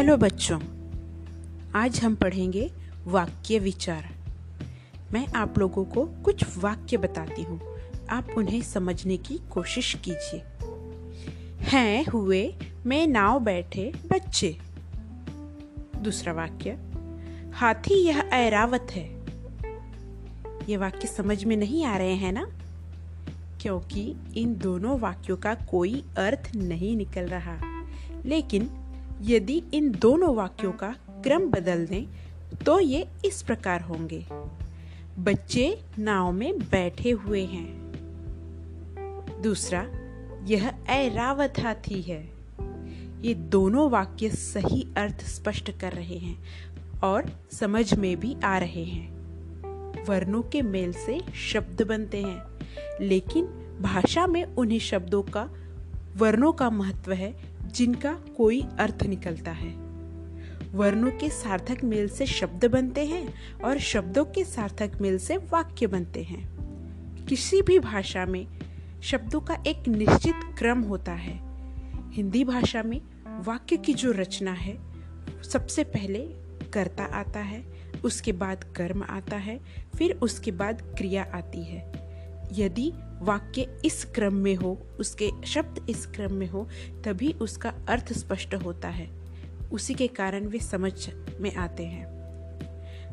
Hello बच्चों, आज हम पढ़ेंगे वाक्य विचार। मैं आप लोगों को कुछ वाक्य बताती हूँ। आप उन्हें समझने की कोशिश कीजिए। हैं हुए, मैं नाव बैठे बच्चे। दूसरा वाक्य, हाथी यह ऐरावत है। ये वाक्य समझ में नहीं आ रहे हैं ना? क्योंकि इन दोनों वाक्यों का कोई अर्थ नहीं निकल रहा। लेकिन यदि इन दोनों वाक्यों का क्रम बदल दें तो ये इस प्रकार होंगे। बच्चे नाव में बैठे हुए हैं। दूसरा, यह ऐरावत हाथी है। ये दोनों वाक्य सही अर्थ स्पष्ट कर रहे हैं और समझ में भी आ रहे हैं। वर्णों के मेल से शब्द बनते हैं, लेकिन भाषा में उन्हीं शब्दों का, वर्णों का महत्व है जिनका कोई अर्थ निकलता है। वर्णों के सार्थक मेल से शब्द बनते हैं और शब्दों के सार्थक मेल से वाक्य बनते हैं। किसी भी भाषा में शब्दों का एक निश्चित क्रम होता है। हिंदी भाषा में वाक्य की जो रचना है, सबसे पहले कर्ता आता है, उसके बाद कर्म आता है, फिर उसके बाद क्रिया आती है। यदि वाक्य इस क्रम में हो, उसके शब्द इस क्रम में हो, तभी उसका अर्थ स्पष्ट होता है। उसी के कारण वे समझ में आते हैं।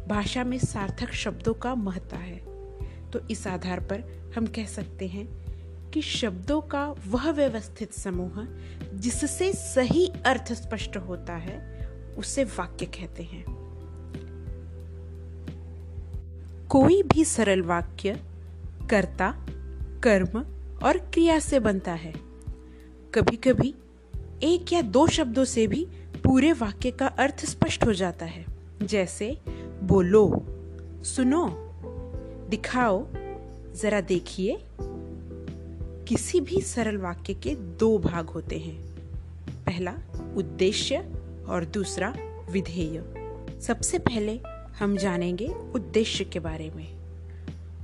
भाषा में सार्थक शब्दों का महत्व है। तो इस आधार पर हम कह सकते हैं कि शब्दों का वह व्यवस्थित समूह, जिससे सही अर्थ स्पष्ट होता है, उसे वाक्य कहते हैं। कोई भी सरल वाक्य कर्ता, कर्म और क्रिया से बनता है। कभी कभी एक या दो शब्दों से भी पूरे वाक्य का अर्थ स्पष्ट हो जाता है। जैसे, बोलो, सुनो, दिखाओ, जरा देखिए। किसी भी सरल वाक्य के दो भाग होते हैं। पहला, उद्देश्य और दूसरा, विधेय। सबसे पहले हम जानेंगे उद्देश्य के बारे में।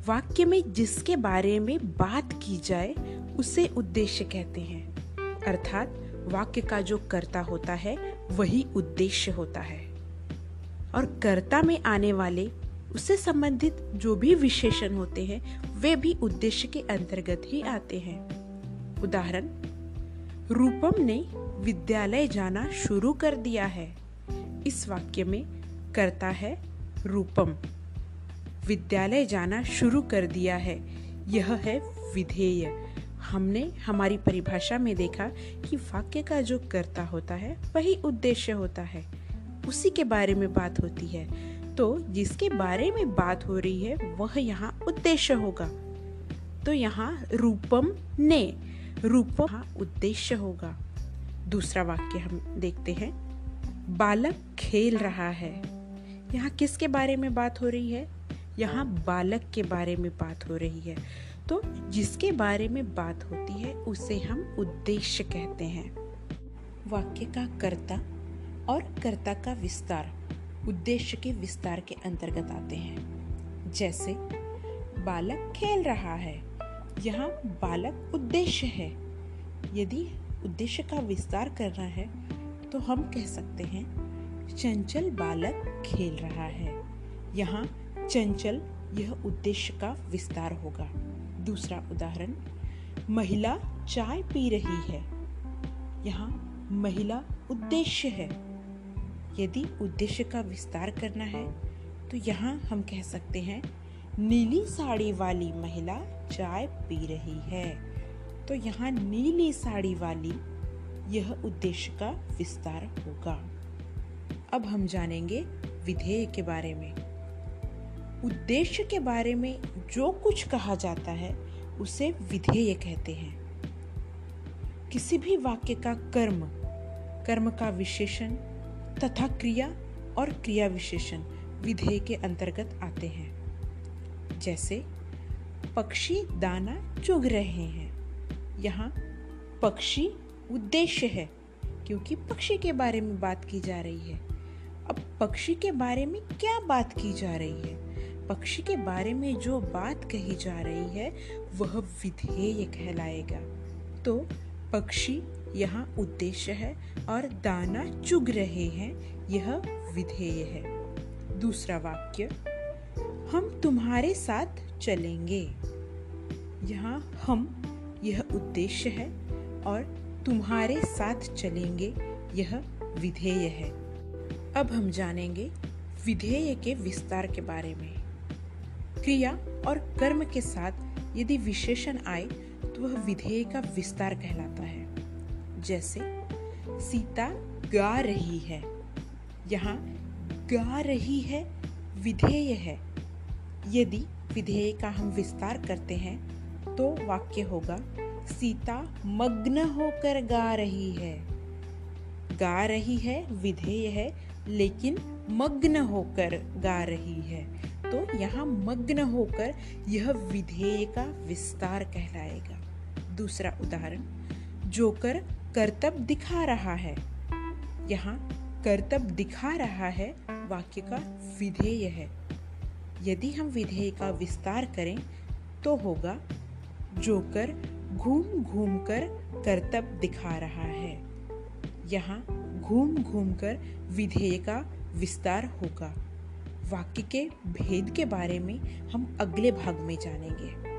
वाक्य में जिसके बारे में बात की जाए, उसे उद्देश्य कहते हैं। अर्थात, वाक्य का जो कर्ता होता है, वही उद्देश्य होता है। और कर्ता में आने वाले, उससे संबंधित जो भी विशेषण होते हैं, वे भी उद्देश्य के अंतर्गत ही आते हैं। उदाहरण, रूपम ने विद्यालय जाना शुरू कर दिया है। इस वाक्य में, कर्ता है रूपम। विद्यालय जाना शुरू कर दिया है। यह है विधेय। हमने हमारी परिभाषा में देखा कि वाक्य का जो कर्ता होता है, वही उद्देश्य होता है। उसी के बारे में बात होती है। तो जिसके बारे में बात हो रही है, वह यहाँ उद्देश्य होगा। तो यहाँ रूपम ने, रूपम उद्देश्य होगा। दूसरा वाक्य हम देखते हैं। बालक खेल रहा है। यहाँ किसके बारे में बात हो रही है? यहाँ बालक के बारे में बात हो रही है। तो जिसके बारे में बात होती है, उसे हम उद्देश्य कहते हैं। वाक्य का कर्ता और कर्ता का विस्तार, उद्देश्य के विस्तार के अंतर्गत आते हैं। जैसे, बालक खेल रहा है। यहाँ बालक उद्देश्य है। यदि उद्देश्य का विस्तार करना है तो हम कह सकते हैं, चंचल बालक खेल रहा है। यहाँ चंचल यह उद्देश्य का विस्तार होगा। दूसरा उदाहरण, महिला चाय पी रही है। यहाँ महिला उद्देश्य है। यदि उद्देश्य का विस्तार करना है तो यहाँ हम कह सकते हैं, नीली साड़ी वाली महिला चाय पी रही है। तो यहाँ नीली साड़ी वाली यह उद्देश्य का विस्तार होगा। अब हम जानेंगे विधेय के बारे में। उद्देश्य के बारे में जो कुछ कहा जाता है, उसे विधेय कहते हैं। किसी भी वाक्य का कर्म कर्म का विशेषण तथा क्रिया और क्रिया विशेषण विधेय के अंतर्गत आते हैं। जैसे, पक्षी दाना चुग रहे हैं। यहाँ, पक्षी उद्देश्य है, क्योंकि पक्षी के बारे में बात की जा रही है। अब पक्षी के बारे में क्या बात की जा रही है? पक्षी के बारे में जो बात कही जा रही है, वह विधेय कहलाएगा। तो पक्षी यहाँ उद्देश्य है और दाना चुग रहे हैं, यह विधेय है। दूसरा वाक्य, हम तुम्हारे साथ चलेंगे। यहाँ हम, यह उद्देश्य है और तुम्हारे साथ चलेंगे, यह विधेय है। अब हम जानेंगे विधेय के विस्तार के बारे में। क्रिया और कर्म के साथ यदि विशेषण आए तो वह विधेय का विस्तार कहलाता है। जैसे, सीता गा रही है। यहाँ, गा रही है, विधेय है। यदि विधेय का हम विस्तार करते हैं तो वाक्य होगा, सीता मग्न होकर गा रही है। गा रही है, विधेय है, लेकिन मग्न होकर गा रही है। तो यहाँ मग्न होकर यह विधेय का विस्तार कहलाएगा। दूसरा उदाहरण, जोकर कर्तव्य दिखा रहा है। यहाँ कर्तव्य दिखा रहा है, वाक्य का विधेय है। यदि हम विधेय का विस्तार करें तो होगा, जोकर घूम घूम कर कर्तव्य दिखा रहा है। यहाँ घूम घूम कर विधेय का विस्तार होगा। वाक्य के भेद के बारे में हम अगले भाग में जानेंगे।